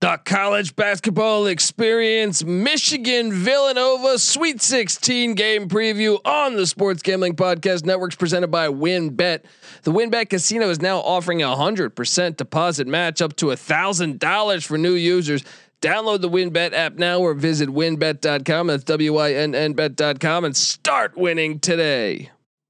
The college basketball experience, Michigan Villanova Sweet 16 game preview on the Sports Gambling Podcast Networks presented by WynnBET. The WynnBET Casino is now offering a hundred percent deposit match up to a thousand dollars for new users. Download the WynnBET app now or visit wynnbet.com. That's W Y N N bet.com and start winning today.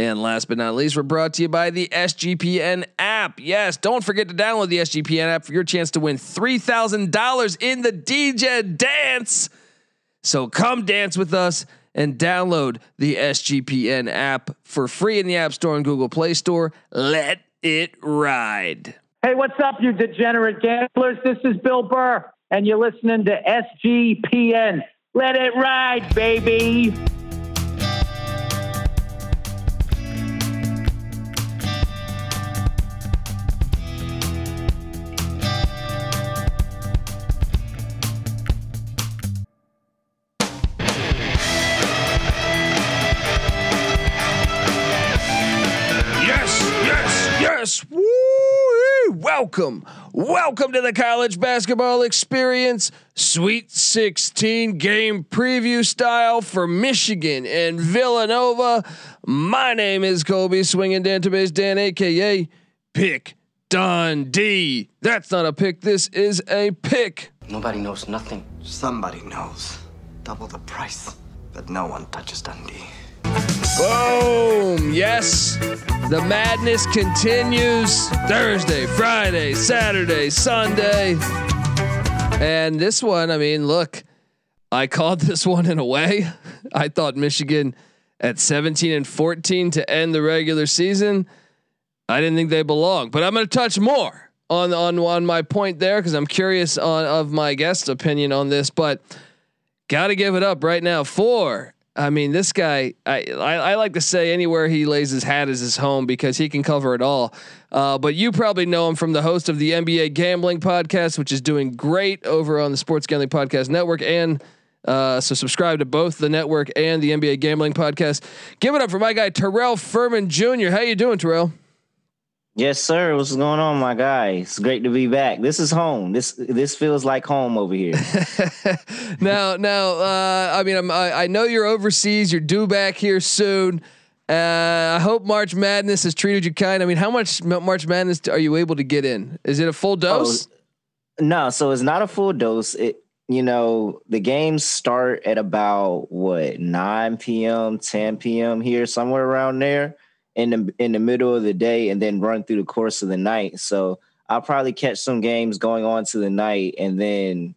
And last but not least, we're brought to you by the SGPN app. Yes, don't forget to download the SGPN app for your chance to win $3,000 in the DJ dance. So come dance with us and download the SGPN app for free in the App Store and Google Play Store. Let it ride. Hey, what's up, you degenerate gamblers? This is Bill Burr, and you're listening to SGPN. Let it ride, baby. Welcome. Welcome to the college basketball experience. Sweet 16 game preview style for Michigan and Villanova. My name is Colby Swinging Database Dan, aka Pick Dundee. That's not a pick. This is a pick. Nobody knows nothing. Somebody knows. Double the price, but no one touches Dundee. Boom. Yes. The madness continues Thursday, Friday, Saturday, Sunday. And this one, I mean, look, I called this one in a way. I thought Michigan at 17 and 14 to end the regular season. I didn't think they belong, but I'm going to touch more on on on my point there because I'm curious on of my guest's opinion on this. But got to give it up right now for I mean, this guy, I, I, I like to say anywhere he lays his hat is his home because he can cover it all. Uh, but you probably know him from the host of the NBA Gambling Podcast, which is doing great over on the Sports Gambling Podcast Network. And uh, so subscribe to both the network and the NBA Gambling Podcast. Give it up for my guy Terrell Furman Jr. How you doing, Terrell? Yes, sir. What's going on, my guy? It's great to be back. This is home. This this feels like home over here. now, now, uh, I mean, I'm, I, I know you're overseas. You're due back here soon. Uh, I hope March Madness has treated you kind. I mean, how much March Madness are you able to get in? Is it a full dose? Oh, no, so it's not a full dose. It you know the games start at about what 9 p.m., 10 p.m. here, somewhere around there in the in the middle of the day, and then run through the course of the night. So I'll probably catch some games going on to the night, and then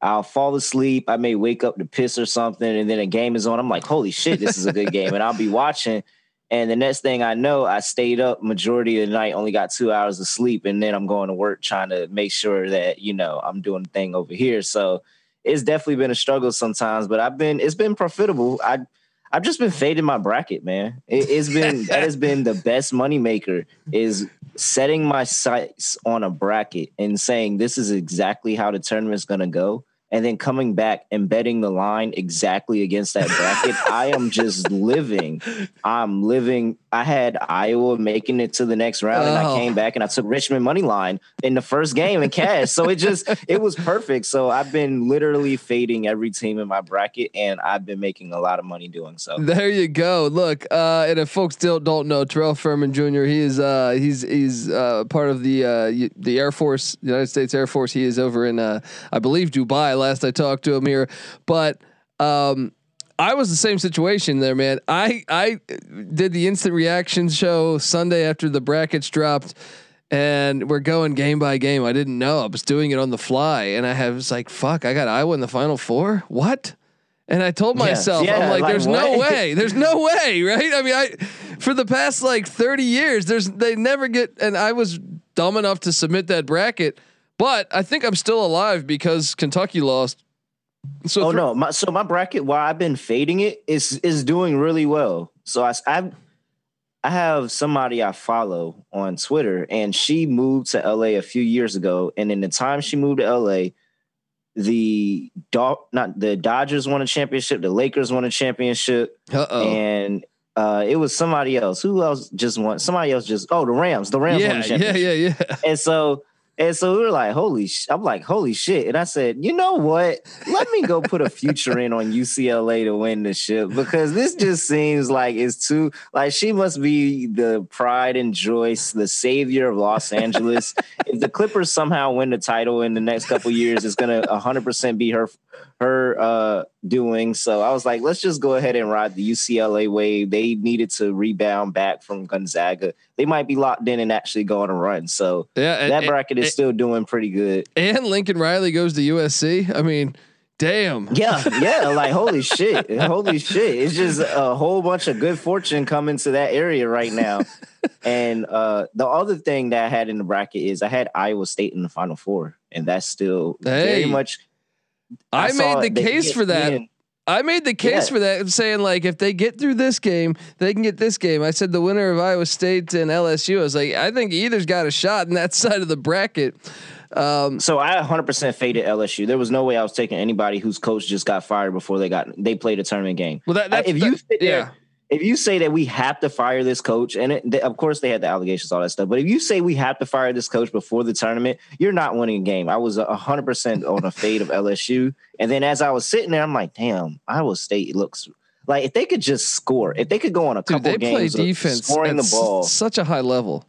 I'll fall asleep. I may wake up to piss or something, and then a game is on. I'm like, holy shit, this is a good game. And I'll be watching. And the next thing I know, I stayed up majority of the night, only got two hours of sleep, and then I'm going to work trying to make sure that you know I'm doing the thing over here. So it's definitely been a struggle sometimes, but I've been it's been profitable. I I've just been fading my bracket, man. It, has been that has been the best moneymaker is setting my sights on a bracket and saying this is exactly how the tournament's gonna go, and then coming back and betting the line exactly against that bracket. I am just living. I'm living. I had Iowa making it to the next round, and I Oh. came back and I took Richmond money line in the first game in cash. So it just it was perfect. So I've been literally fading every team in my bracket, and I've been making a lot of money doing so. There you go. Look, uh, and if folks still don't know, Terrell Furman Jr. He is uh, he's he's uh, part of the uh, the Air Force, United States Air Force. He is over in uh, I believe Dubai. Last I talked to him here, but um, I was the same situation there, man. I I did the instant reaction show Sunday after the brackets dropped. And we're going game by game. I didn't know. I was doing it on the fly, and I have- was like, "Fuck! I got Iowa in the final four. What?" And I told myself, yeah, I'm like, like, there's no way. There's no way, right? I mean, I for the past like 30 years, there's they never get and I was dumb enough to submit that bracket, but I think I'm still alive because Kentucky lost. So oh for- no, my, so my bracket while I've been fading it is is doing really well. So I I I have somebody I follow on Twitter, and she moved to LA a few years ago. And in the time she moved to LA, the Do- not the Dodgers won a championship, the Lakers won a championship, Uh-oh. and uh, it was somebody else. Who else just won? Somebody else just oh the Rams. The Rams won yeah, the yeah, yeah, yeah. And so and so we were like, holy sh-. I'm like, holy shit. And I said, you know what? Let me go put a future in on UCLA to win the ship because this just seems like it's too like she must be the pride and joy, the savior of Los Angeles. if the Clippers somehow win the title in the next couple years, it's gonna 100 percent be her her uh doing. So I was like, let's just go ahead and ride the UCLA wave. They needed to rebound back from Gonzaga. They might be locked in and actually go on a run. So Yeah, and, that bracket is still doing pretty good. and Lincoln Riley goes to USC. I mean, damn. Yeah, yeah, like holy shit, holy shit! It's just a whole bunch of good fortune coming to that area right now. and uh the other thing that I had in the bracket is I had Iowa State in the Final Four, and that's still Hey. very much. I, saw made the case for that. in. I made the case Yeah. for that, saying like if they get through this game, they can get this game. I said the winner of Iowa State and LSU. I was like, I think either's got a shot in that side of the bracket. Um, So I 100% faded LSU. There was no way I was taking anybody whose coach just got fired before they got they played a tournament game. well, that, that's if you that- sit there yeah. If you say that we have to fire this coach, and it, they, of course they had the allegations, all that stuff, but if you say we have to fire this coach before the tournament, you're not winning a game. I was hundred percent on a fade of LSU, and then as I was sitting there, I'm like, damn, Iowa State looks like if they could just score, if they could go on a Dude, couple they play games of defense scoring the ball. such a high level.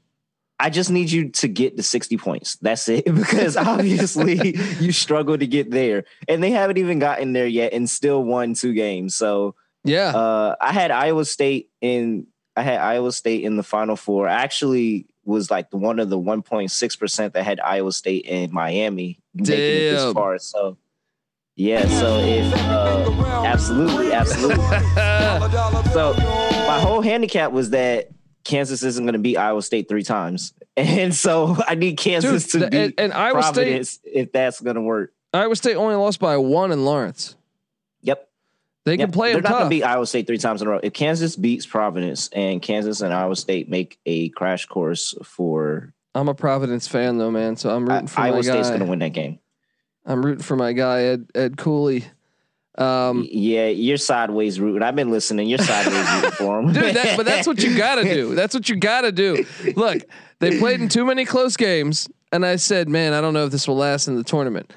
I just need you to get the 60 points. That's it. Because obviously you struggle to get there. And they haven't even gotten there yet and still won two games. So Yeah, uh, I had Iowa State in. I had Iowa State in the Final Four. I actually was like the one of the 1.6 percent that had Iowa State and Miami making it this far. So yeah. So if uh, absolutely, absolutely. So my whole handicap was that Kansas isn't going to beat Iowa State three times, and so I need Kansas Dude, to beat and, and Iowa State, if that's going to work. Iowa State only lost by one in Lawrence. They Yep. can play They're not going to beat Iowa State three times in a row. If Kansas beats Providence and Kansas and Iowa State make a crash course for I'm a Providence fan though, man. So I'm rooting for Iowa my State's guy. going to win that game. I'm rooting for my guy Ed Ed Cooley. Um, yeah, you're sideways rooting. I've been listening. You're sideways rooting for him, dude, that, but that's what you gotta do. That's what you gotta do. Look, they played in too many close games, and I said, man, I don't know if this will last in the tournament.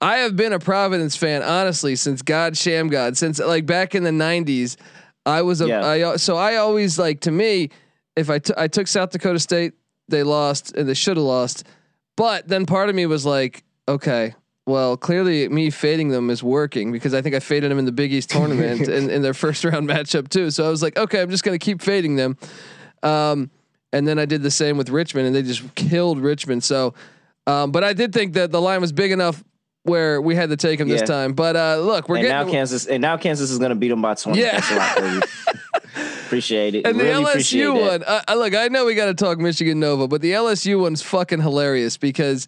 I have been a Providence fan honestly since God Shammgod since like back in the '90s. I was a Yeah. I, so I always like to me if I t- I took South Dakota State, they lost and they should have lost, but then part of me was like, okay. Well, clearly me fading them is working because I think I faded them in the Big East tournament in, in their first round matchup too. So I was like, okay, I'm just gonna keep fading them. Um, and then I did the same with Richmond, and they just killed Richmond. So, um, but I did think that the line was big enough where we had to take them Yeah. this time. But uh, look, we're and now getting Kansas and now Kansas is going to beat them by 20. Yeah. That's a lot appreciate it. and the really appreciate LSU one. Uh, uh, look, I know we got to talk Michigan Nova, but the LSU one's fucking hilarious because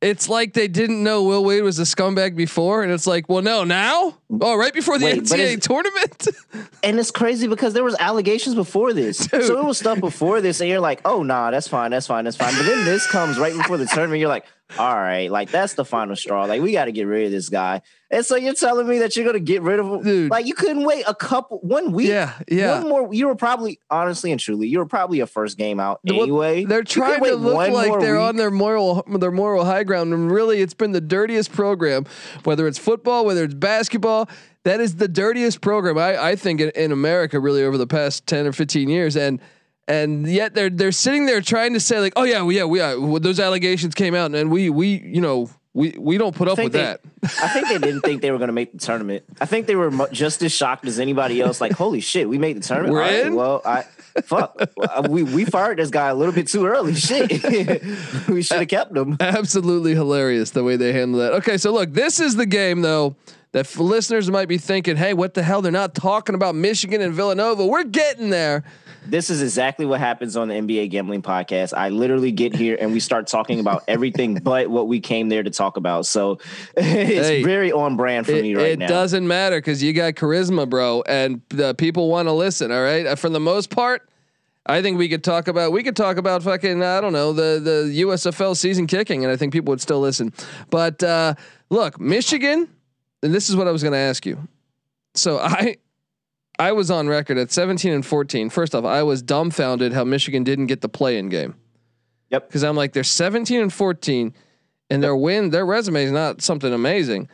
it's like they didn't know Will Wade was a scumbag before, and it's like, well, no, now, oh, right before the Wait, NCAA tournament. And it's crazy because there was allegations before this. Dude. So it was stuff before this, and you're like, oh nah, that's fine, that's fine, that's fine. But then this comes right before the tournament. You're like, all right, like that's the final straw. Like we got to get rid of this guy. And so you're telling me that you're gonna get rid of him? Dude. Like you couldn't wait a couple one week. yeah, yeah. One more. You were probably honestly and truly, you were probably a first game out Well, anyway. They're trying to look like they're week. on their moral their moral high ground, and really, it's been the dirtiest program. Whether it's football, whether it's basketball, that is the dirtiest program I, I think in, in America, really over the past ten or fifteen years, and and yet they're they're sitting there trying to say like, oh yeah, well, yeah, we uh, well, those allegations came out, and we we you know we we don't put up with they- that. I think they didn't think they were going to make the tournament. I think they were mu- just as shocked as anybody else. Like, holy shit, we made the tournament. We're right, in? Well, I fuck. Uh, we we fired this guy a little bit too early. Shit, we should have kept him. Absolutely hilarious the way they handle that. Okay, so look, this is the game though that listeners might be thinking, "Hey, what the hell? They're not talking about Michigan and Villanova. We're getting there." This is exactly what happens on the NBA gambling podcast. I literally get here and we start talking about everything but what we came there to talk about. So it's Hey, very on brand for It, me right it now. It doesn't matter because you got charisma, bro, and the people want to listen. All right, Uh, for the most part, I think we could talk about we could talk about fucking I don't know the the USFL season kicking, and I think people would still listen. But uh, look, Michigan, and this is what I was going to ask you. So I. I was on record at 17 and 14. First off, I was dumbfounded how Michigan didn't get the play-in game. Yep. Because I'm like, they're 17 and 14, and their win, their resume is not something amazing.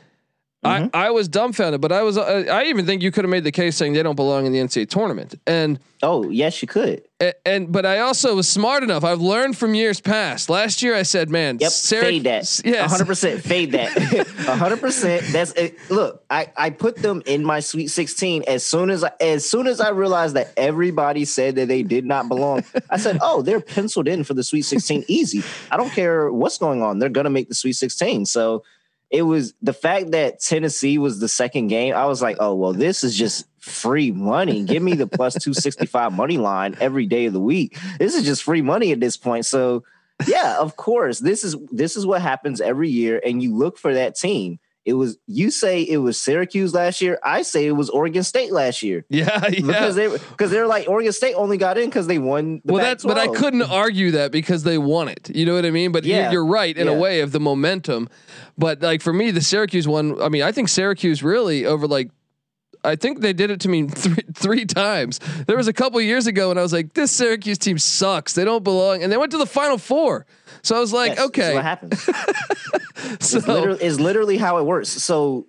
Mm-hmm. I, I was dumbfounded, but I was uh, I even think you could have made the case saying they don't belong in the NCAA tournament. And oh, yes, you could. and, and but I also was smart enough. I've learned from years past. Last year I said, man, Yep, fade that. Yes. hundred percent, fade that. hundred percent. That's it. Look, I I put them in my Sweet Sixteen as soon as I, as soon as I realized that everybody said that they did not belong. I said, oh, they're penciled in for the Sweet Sixteen, easy. I don't care what's going on. They're gonna make the Sweet Sixteen. So it was the fact that Tennessee was the second game. I was like, oh well, this is just free money. Give me the plus two sixty five money line every day of the week. This is just free money at this point. So yeah, of course. This is this is what happens every year, and you look for that team. It was you say it was Syracuse last year. I say it was Oregon State last year Yeah, yeah. because they because they're like Oregon State only got in because they won. The well, that's but I couldn't argue that because they won it. You know what I mean? But Yeah. you're, you're right in a way of the momentum. But like for me, the Syracuse one. I mean, I think Syracuse really over like. I think they did it to me three three times. There was a couple years ago, and I was like, "This Syracuse team sucks. They don't belong." And they went to the Final Four. So I was like, Yes, "Okay." what happens. so It's literally, it's literally how it works. So,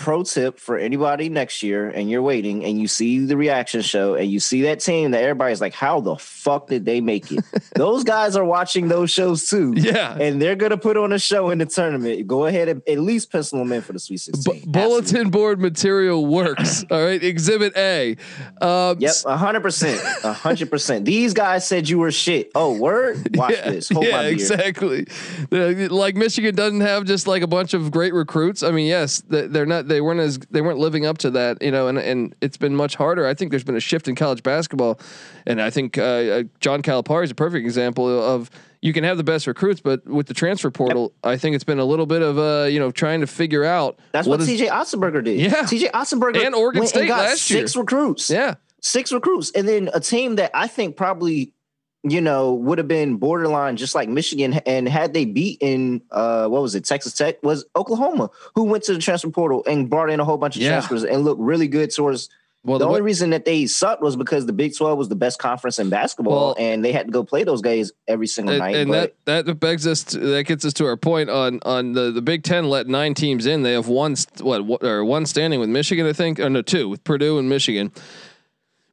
pro tip for anybody next year, and you're waiting, and you see the reaction show, and you see that team that everybody's like, "How the fuck did they make it?" those guys are watching those shows too. Yeah. and they're gonna put on a show in the tournament. Go ahead and at least pencil them in for the Sweet Bu- Sixteen. bulletin board material works. All right, Exhibit A. Um, Yep, hundred percent, hundred percent. These guys said you were shit. Oh, word. Watch yeah, this. Hold yeah, my exactly. Like Michigan doesn't have just like a bunch of great recruits. I mean, yes, they're not. They weren't as they weren't living up to that. You know, and and it's been much harder. I think there's been a shift in college basketball, and I think uh, uh, John Calipari is a perfect example of. You can have the best recruits, but with the transfer portal, I think it's been a little bit of uh, you know trying to figure out That's what, is- CJ Otzenberger did. Yeah. CJ Otzenberger And Oregon State got last year. six recruits. Yeah, six recruits, and then a team that I think probably, you know, would have been borderline just like Michigan. And had they beaten, uh, what was it, Texas Tech, was Oklahoma, who went to the transfer portal and brought in a whole bunch of Yeah. transfers and looked really good towards. well, the the only way- reason that they sucked was because the Big Twelve was the best conference in basketball, Well- and they had to go play those guys every single and, night. and but that that begs us to, that gets us to our point on on the the Big Ten let nine teams in. They have one st- what, what or one standing with Michigan, I think, or no two with Purdue and Michigan.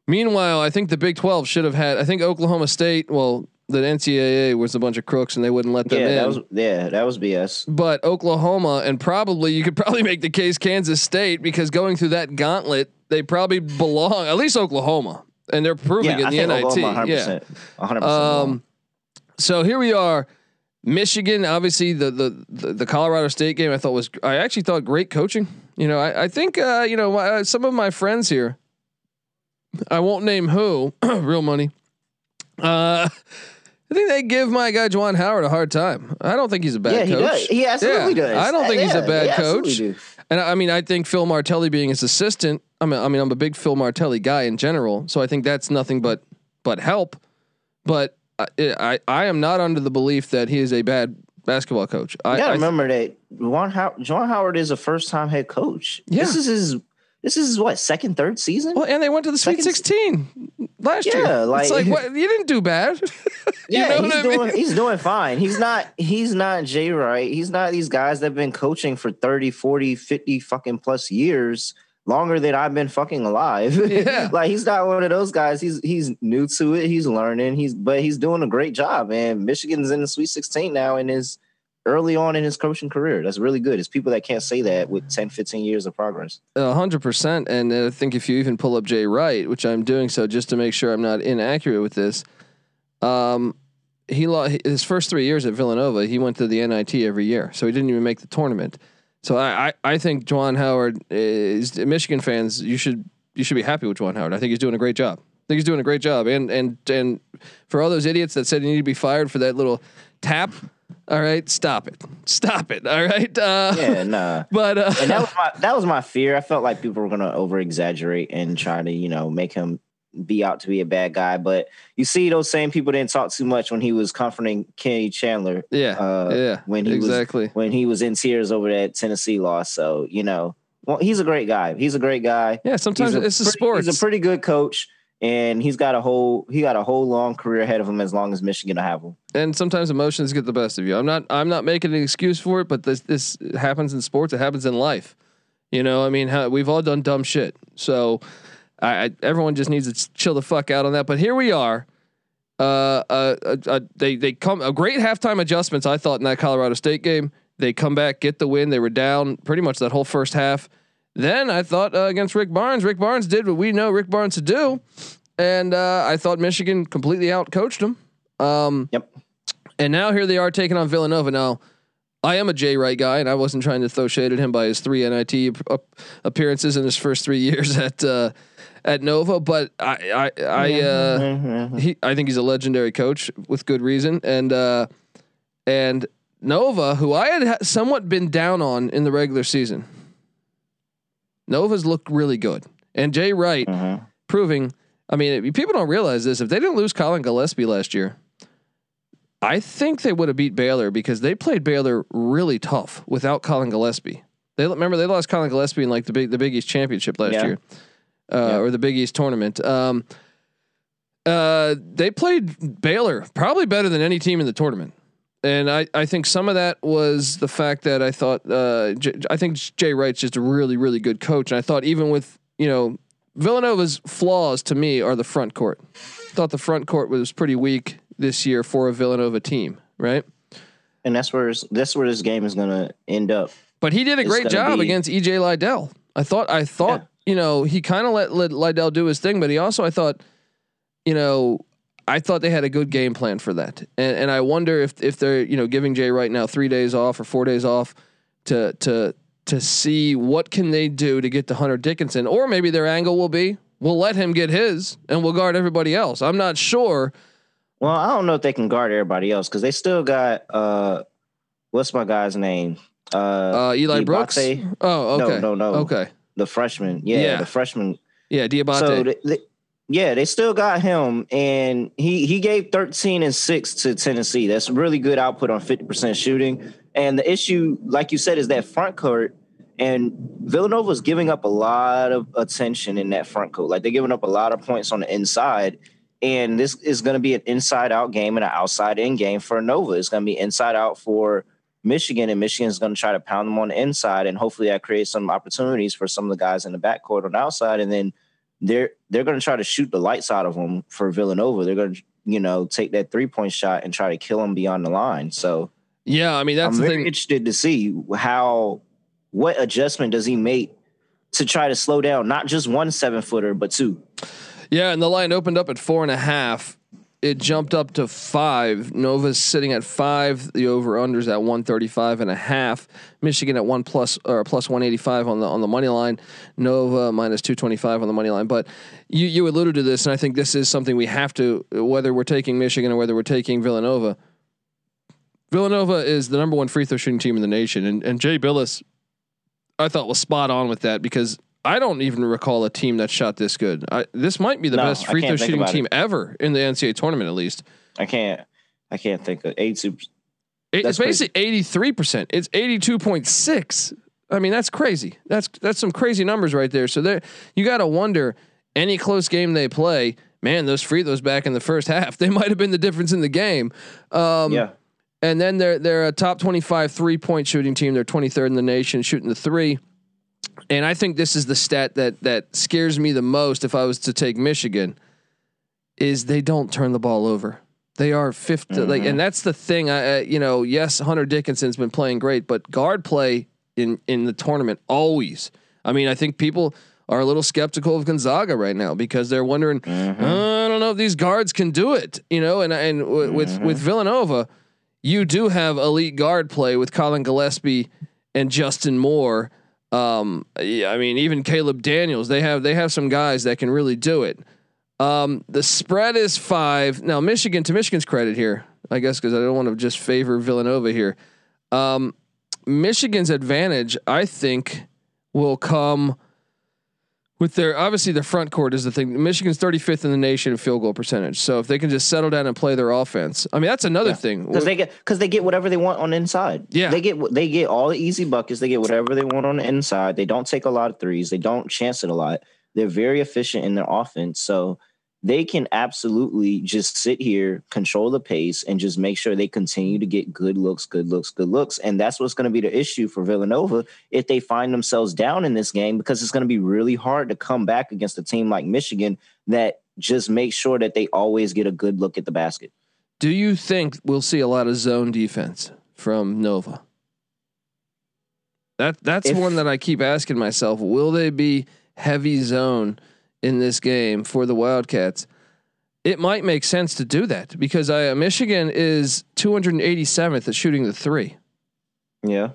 Meanwhile, I think the Big Twelve should have had. I think Oklahoma State. Well, the NCAA was a bunch of crooks and they wouldn't let them yeah, in. that was yeah, that was BS. but Oklahoma and probably you could probably make the case Kansas State because going through that gauntlet, they probably belong. At least Oklahoma, and they're proving Yeah, it I in the think NIT. Oklahoma, 100%, Yeah. 100%. Um, so here we are, Michigan. Obviously, the, the the the Colorado State game I thought was I actually thought great coaching. You know, I, I think uh, you know my, some of my friends here. I won't name who. real money. Uh, I think they give my guy Juwan Howard a hard time. I don't think he's a bad yeah, he coach. does. He absolutely Yeah, does. I don't think he's a bad coach. do. And I mean, I think Phil Martelli being his assistant. I mean, I mean, I'm a big Phil Martelli guy in general, so I think that's nothing but but help. But I I, I am not under the belief that he is a bad basketball coach. I, gotta I- remember that Juwan How- Howard is a first time head coach. Yeah. This is his this is what, second, third season? well, and they went to the Sweet Second- 16 last year. Yeah, it's like- like what, you didn't do bad. you yeah, know he's what I doing mean? he's doing fine. He's not he's not Jay Wright. He's not these guys that have been coaching for 30, 40, 50 fucking plus years. Longer than I've been fucking alive. Yeah. like he's not one of those guys. He's he's new to it. He's learning. He's but he's doing a great job. And Michigan's in the Sweet 16 now in his early on in his coaching career. That's really good. It's people that can't say that with 10, 15 years of progress. A hundred percent. And I think if you even pull up Jay Wright, which I'm doing so just to make sure I'm not inaccurate with this, um, he lost his first three years at Villanova. He went to the NIT every year, so he didn't even make the tournament. So I, I, I think Juwan Howard is Michigan fans. You should you should be happy with Juwan Howard. I think he's doing a great job. I think he's doing a great job. And and and for all those idiots that said he needed to be fired for that little tap, all right, stop it, stop it. All right. Uh, Yeah, nah. But uh, and that was my that was my fear. I felt like people were gonna over exaggerate and try to you know make him be out to be a bad guy. But you see, those same people didn't talk too much when he was comforting Kenny Chandler. yeah, uh, yeah, when he was- when he was in tears over that Tennessee loss. So you know, well, he's a great guy. He's a great guy. yeah, sometimes He's a it's a pretty- sports. He's a pretty good coach, and he's got a whole he got a whole long career ahead of him as long as Michigan will have him. and sometimes emotions get the best of you. I'm not I'm not making an excuse for it, but this this happens in sports. It happens in life. You know, I mean, how, we've all done dumb shit. So, I, I everyone just needs to chill the fuck out on that. But here we are. Uh, uh, uh, uh, they they come a great halftime adjustments. I thought in that Colorado State game, they come back, get the win. They were down pretty much that whole first half. Then I thought uh, against Rick Barnes, Rick Barnes did what we know Rick Barnes to do, and uh, I thought Michigan completely out coached them. Um, Yep. and now here they are taking on Villanova. Now, I am a Jay Wright guy, and I wasn't trying to throw shade at him by his three NIT ap- ap- appearances in his first three years at uh, at Nova. But I I I, uh, Mhm. he I think he's a legendary coach with good reason, and uh, and Nova, who I had somewhat been down on in the regular season. Nova's looked really good, and Jay Wright Mhm. proving. I mean, people don't realize this. If they didn't lose Collin Gillespie last year, I think they would have beat Baylor because they played Baylor really tough without Collin Gillespie. They remember they lost Collin Gillespie in like the big the Big East championship last Yeah. year, uh, Yeah. or the Big East tournament. Um, uh, they played Baylor probably better than any team in the tournament. And I, I think some of that was the fact that I thought uh, J- I think Jay Wright's just a really really good coach, and I thought even with you know Villanova's flaws to me are the front court. Thought the front court was pretty weak this year for a Villanova team, right? And that's where that's where this game is gonna end up. But he did a It's great job be- against EJ Liddell. I thought I thought you know he kind of let, let Liddell do his thing, but he also I thought you know I thought they had a good game plan for that, and and I wonder if if they're you know giving Jay Wright now three days off or four days off to to to see what can they do to get to Hunter Dickinson, or maybe their angle will be we'll let him get his and we'll guard everybody else. I'm not sure. Well, I don't know if they can guard everybody else because they still got uh, what's my guy's name? Uh, Uh, Eli Brooks. Oh, okay. no, no. Okay. the freshman. Yeah, Yeah. the freshman. Yeah, Diabate. So yeah, they still got him, and he he gave thirteen and six to Tennessee. That's really good output on fifty percent shooting. And the issue, like you said, is that front court. And Villanova's giving up a lot of attention in that front court. Like they're giving up a lot of points on the inside. And this is going to be an inside out game and an outside in game for Nova. It's going to be inside out for Michigan, and Michigan's going to try to pound them on the inside. And hopefully that creates some opportunities for some of the guys in the backcourt on the outside. And then they're they're going to try to shoot the lights out of them for Villanova. They're going to you know take that three point shot and try to kill them beyond the line. So yeah, I mean that's I'm very thing. interested to see how what adjustment does he make to try to slow down not just one seven footer but two. Yeah, and the line opened up at four and a half. It jumped up to five. Nova's sitting at five. The over unders at 135 and a half. Michigan at one plus or plus 185 on the on the money line. Nova minus 225 on the money line. But you you alluded to this, and I think this is something we have to whether we're taking Michigan or whether we're taking Villanova. Villanova is the number one free throw shooting team in the nation, and and Jay Bilas, I thought was spot on with that because I don't even recall a team that shot this good. I, this might be the No, best free throw shooting team it. ever in the NCAA tournament, at least. I can't I can't think of eight super It- it's basically eighty three percent. It's eighty two point six. I mean, that's crazy. That's that's some crazy numbers right there. So there, you got to wonder any close game they play. Man, those free throws back in the first half, they might have been the difference in the game. Um, yeah. And then they're they're a top 25 three point shooting team. They're 23rd in the nation shooting the three. And I think this is the stat that that scares me the most if I was to take Michigan is they don't turn the ball over. They are 5th like and that's the thing I uh, you know, yes, Hunter Dickinson's been playing great, but guard play in in the tournament always. I mean, I think people are a little skeptical of Gonzaga right now because they're wondering, Mm-hmm. "Uh, I don't know if these guards can do it, you know, and and w- with Mm-hmm. with Villanova, you do have elite guard play with Collin Gillespie and Justin Moore. Um, yeah, I mean, even Caleb Daniels, they have they have some guys that can really do it. Um, the spread is five. Now, Michigan, to Michigan's credit here, I guess, because I don't want to just favor Villanova here. Um, Michigan's advantage, I think, will come with their obviously their front court is the thing. Michigan's 35th in the nation in field goal percentage. So if they can just settle down and play their offense, I mean that's another thing. because they get because they get whatever they want on the inside. Yeah. they get they get all the easy buckets. They get whatever they want on the inside. They don't take a lot of threes. They don't chance it a lot. They're very efficient in their offense. So they can absolutely just sit here, control the pace, and just make sure they continue to get good looks, good looks, good looks. And that's what's going to be the issue for Villanova if they find themselves down in this game, because it's going to be really hard to come back against a team like Michigan that just makes sure that they always get a good look at the basket. Do you think we'll see a lot of zone defense from Nova? That that's If- one that I keep asking myself. Will they be heavy zone in this game for the Wildcats? It might make sense to do that because I, Michigan is 287th at shooting the three. Yeah.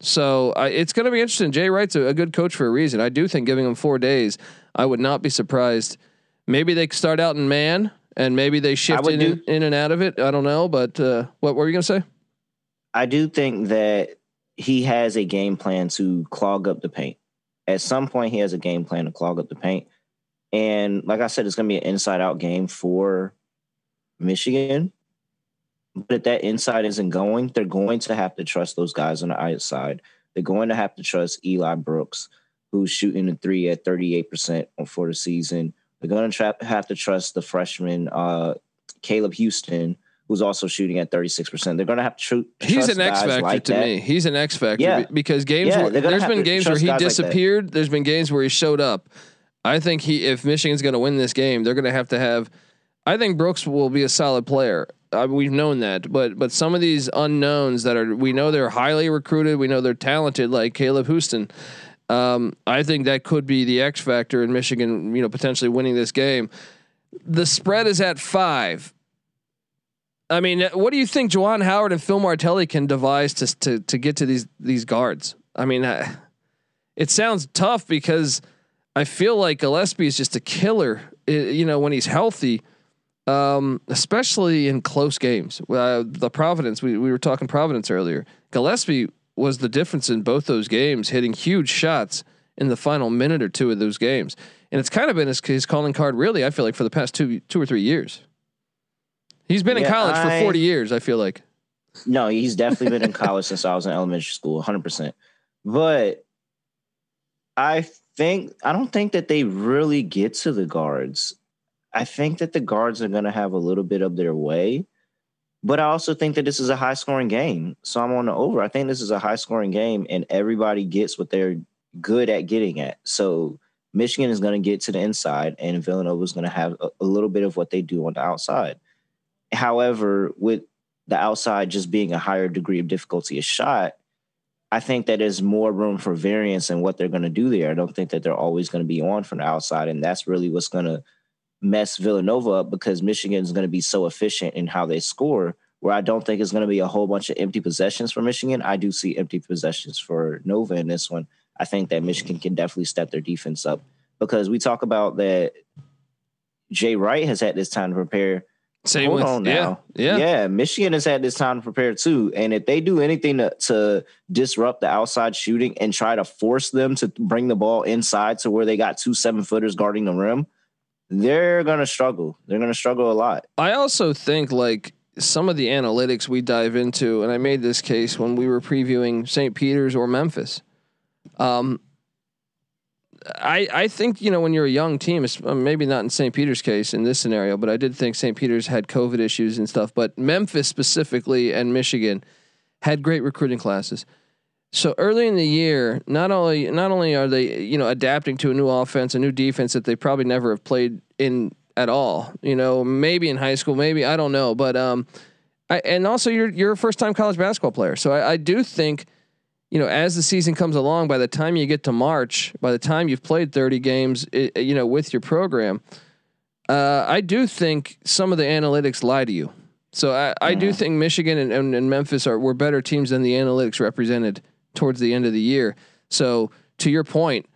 So I, it's going to be interesting. Jay Wright's a, a good coach for a reason. I do think giving him four days, I would not be surprised. Maybe they start out in man, and maybe they shift in, do- in and out of it. I don't know, but uh, what were you going to say? I do think that he has a game plan to clog up the paint. At some point, he has a game plan to clog up the paint. And like I said, it's going to be an inside out game for Michigan. But if that inside isn't going, they're going to have to trust those guys on the outside. They're going to have to trust Eli Brooks, who's shooting the three at 38% for the season. They're going to tra- have to trust the freshman, uh, Caleb Houston, who's also shooting at 36%. They're going to have to tr- He's an X factor like to that. me. He's an X factor Yeah. because games. Yeah, where, they're gonna there's been games where he guys like disappeared. there's been games where he showed up. I think he, if Michigan's going to win this game, they're going to have to have. I think Brooks will be a solid player. Uh, we've known that, but but some of these unknowns that are we know they're highly recruited. We know they're talented, like Caleb Houston. Um, I think that could be the X factor in Michigan. You know, potentially winning this game. The spread is at five. I mean, what do you think Juwan Howard and Phil Martelli can devise to to to get to these these guards? I mean, uh, it sounds tough because I feel like Gillespie is just a killer. i- you know, when he's healthy, um, especially in close games. Uh, the Providence, we we were talking Providence earlier. Gillespie was the difference in both those games, hitting huge shots in the final minute or two of those games, and it's kind of been his, his calling card. Really, I feel like for the past two two or three years. He's been in Yeah, college for 40 years, I feel like. No, he's definitely been in college since I was in elementary school, 100%. But I think, I don't think that they really get to the guards. I think that the guards are going to have a little bit of their way. But I also think that this is a high scoring game. So I'm on the over. I think this is a high scoring game and everybody gets what they're good at getting at. So Michigan is going to get to the inside and Villanova is going to have a, a little bit of what they do on the outside. However, with the outside just being a higher degree of difficulty a shot, I think that there's more room for variance in what they're going to do there. I don't think that they're always going to be on from the outside, and that's really what's going to mess Villanova up because Michigan is going to be so efficient in how they score. Where I don't think it's going to be a whole bunch of empty possessions for Michigan. I do see empty possessions for Nova in this one. I think that Michigan can definitely step their defense up because we talk about that. Jay Wright has had this time to prepare. Same Hold with on yeah, now. yeah, Yeah, Michigan has had this time to prepare too. And if they do anything to, to disrupt the outside shooting and try to force them to bring the ball inside to where they got two seven footers guarding the rim, they're gonna struggle. They're gonna struggle a lot. I also think like some of the analytics we dive into, and I made this case when we were previewing St. Peter's or Memphis. Um, I I think you know when you're a young team, uh, maybe not in St. Peter's case in this scenario, but I did think St. Peter's had COVID issues and stuff. But Memphis specifically and Michigan had great recruiting classes. So early in the year, not only not only are they you know adapting to a new offense, a new defense that they probably never have played in at all. You know, maybe in high school, maybe I don't know, but um, I, and also you're you're a first time college basketball player, so I, I do think, you know, as the season comes along, by the time you get to March, by the time you've played 30 games, i you know, with your program, uh, I do think some of the analytics lie to you. So I, I do think Michigan and, and, and Memphis are were better teams than the analytics represented towards the end of the year. So to your point,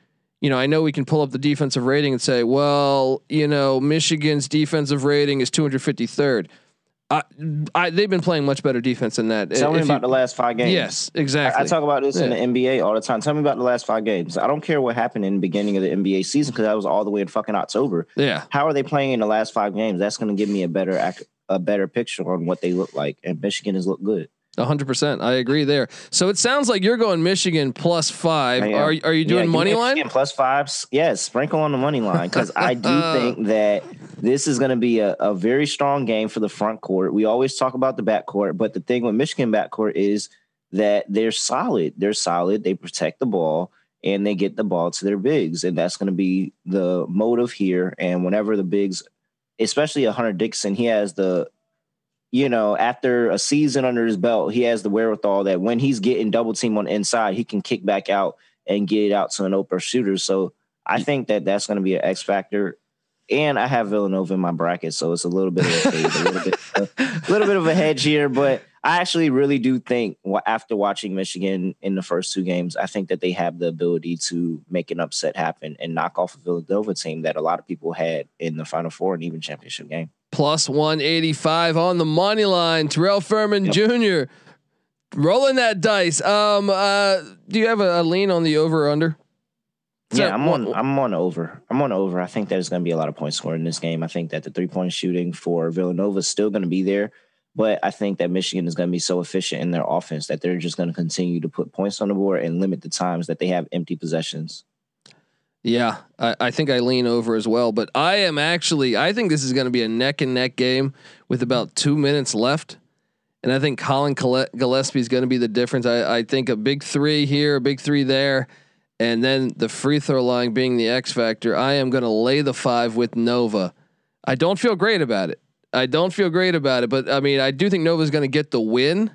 you know, I know we can pull up the defensive rating and say, well, you know, Michigan's defensive rating is 253rd. I, I, they've been playing much better defense than that. Tell me about you- the last five games. Yes, exactly. I, I talk about this in the NBA all the time. Tell me about the last five games. I don't care what happened in the beginning of the NBA season because that was all the way in fucking October. yeah, How are they playing in the last five games? That's going to give me a better a better picture on what they look like. And Michigan has looked good. hundred percent. I agree there. So it sounds like you're going Michigan plus five. Are are you doing Yeah, money me line? Michigan plus fives. Yes, sprinkle on the money line because I do think that this is going to be a, a very strong game for the front court. We always talk about the back court, but the thing with Michigan backcourt is that they're solid. They're solid. They protect the ball and they get the ball to their bigs, and that's going to be the motive here. And whenever the bigs, especially Hunter Dickinson, he has the you know, after a season under his belt, he has the wherewithal that when he's getting double team on the inside, he can kick back out and get it out to an open shooter. So I think that that's going to be an X factor. And I have Villanova in my bracket, so it's a little bit of a, fade, a little bit, a little bit of a hedge here. But I actually really do think after watching Michigan in the first two games, I think that they have the ability to make an upset happen and knock off a Villanova team that a lot of people had in the Final Four and even championship game. plus 185 on the money line. Terrell Furman Jr. rolling that dice. Um, uh, do you have a, a lean on the over or under? So, Yeah, I'm on. what- I'm on over. I'm on over. I think there's going to be a lot of points scored in this game. I think that the three point shooting for Villanova is still going to be there, but I think that Michigan is going to be so efficient in their offense that they're just going to continue to put points on the board and limit the times that they have empty possessions. Yeah, I, I think I lean over as well, but I am actually I think this is going to be a neck and neck game with about two minutes left, and I think Collin Gille- Gillespie is going to be the difference. I, I think a big three here, a big three there, and then the free throw line being the X factor. I am going to lay the five with Nova. I don't feel great about it. I don't feel great about it, but I mean I do think Nova's going to get the win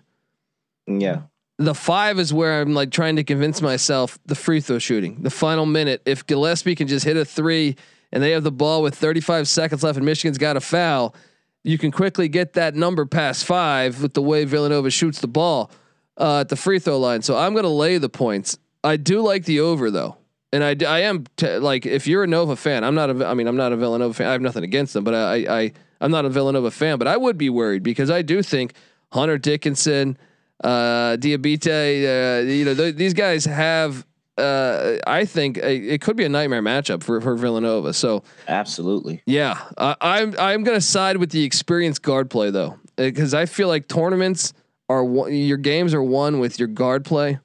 Yeah, the five is where I'm like trying to convince myself the free throw shooting, the final minute. If Gillespie can just hit a three and they have the ball with 35 seconds left and Michigan's got a foul, you can quickly get that number past five with the way Villanova shoots the ball uh, at the free throw line. So I'm going to lay the points. I do like the over though. And I, I am t- like if you're a Nova fan, I'm not a I mean I'm not a Villanova fan. I have nothing against them, but I I I'm not a Villanova fan, but I would be worried because I do think Hunter Dickinson, uh, Diabate, uh, you know, th- these guys have. Uh, I think a, it could be a nightmare matchup for for Villanova. So absolutely. yeah, I, I'm I'm gonna side with the experienced guard play though, because I feel like tournaments are your games are won with your guard play.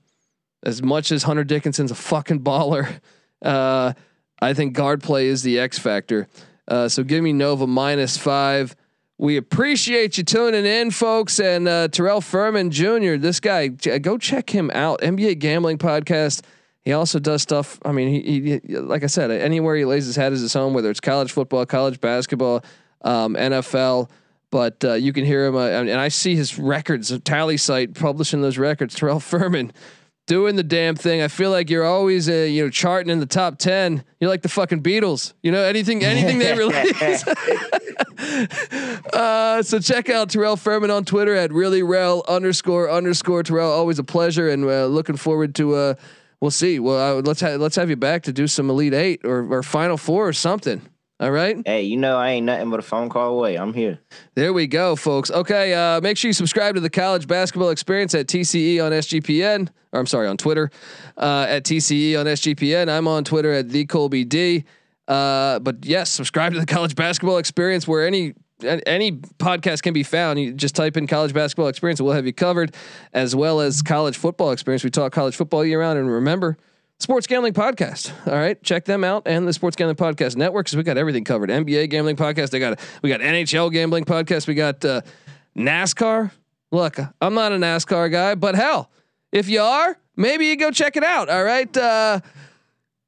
As much as Hunter Dickinson's a fucking baller, uh, I think guard play is the X factor. Uh, so give me Nova minus five. We appreciate you tuning in, folks. And uh, Terrell Furman Jr. This guy, go check him out. NBA Gambling Podcast. He also does stuff. I mean, he, he like I said, anywhere he lays his hat is his home. Whether it's college football, college basketball, um, NFL. But uh, you can hear him, uh, and I see his records, Tallysight publishing those records. Terrell Furman doing the damn thing. I feel like you're always, uh, you know, charting in the top ten. You're like the fucking Beatles. You know, anything, anything they release. uh, so check out Terrell Furman on Twitter at really rel underscore underscore Terrell. Always a pleasure, and uh, looking forward to. Uh, we'll see. Well, uh, let's ha- let's have you back to do some Elite Eight or, or Final Four or something. All right. Hey, you know I ain't nothing but a phone call away. I'm here. There we go, folks. Okay, uh, make sure you subscribe to the College Basketball Experience at TCE on SGPN. Or I'm sorry, on Twitter uh, at TCE on SGPN. I'm on Twitter at the Colby D. Uh, but yes, subscribe to the College Basketball Experience where any any podcast can be found. You just type in College Basketball Experience, we'll have you covered, as well as College Football Experience. We talk college football year round, and remember. Sports Gambling Podcast. All right, check them out and the Sports Gambling Podcast Network because we got everything covered. NBA Gambling Podcast. They got we got NHL Gambling Podcast. We got uh, NASCAR. Look, I'm not a NASCAR guy, but hell, if you are, maybe you go check it out. All right. Uh,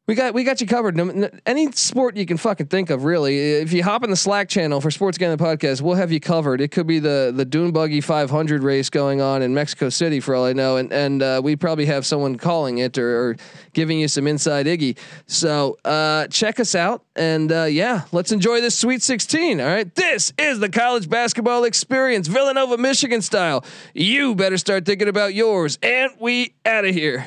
we got we got you covered. Any sport you can fucking think of, really. If you hop in the Slack channel for Sports Gambling Podcast, we'll have you covered. It could be the the Dune Buggy 500 race going on in Mexico City, for all I know, and and uh, we probably have someone calling it or, or giving you some inside Iggy. So uh, check us out, and uh, yeah, let's enjoy this Sweet 16. All right, this is the college basketball experience, Villanova, Michigan style. You better start thinking about yours, and we out of here.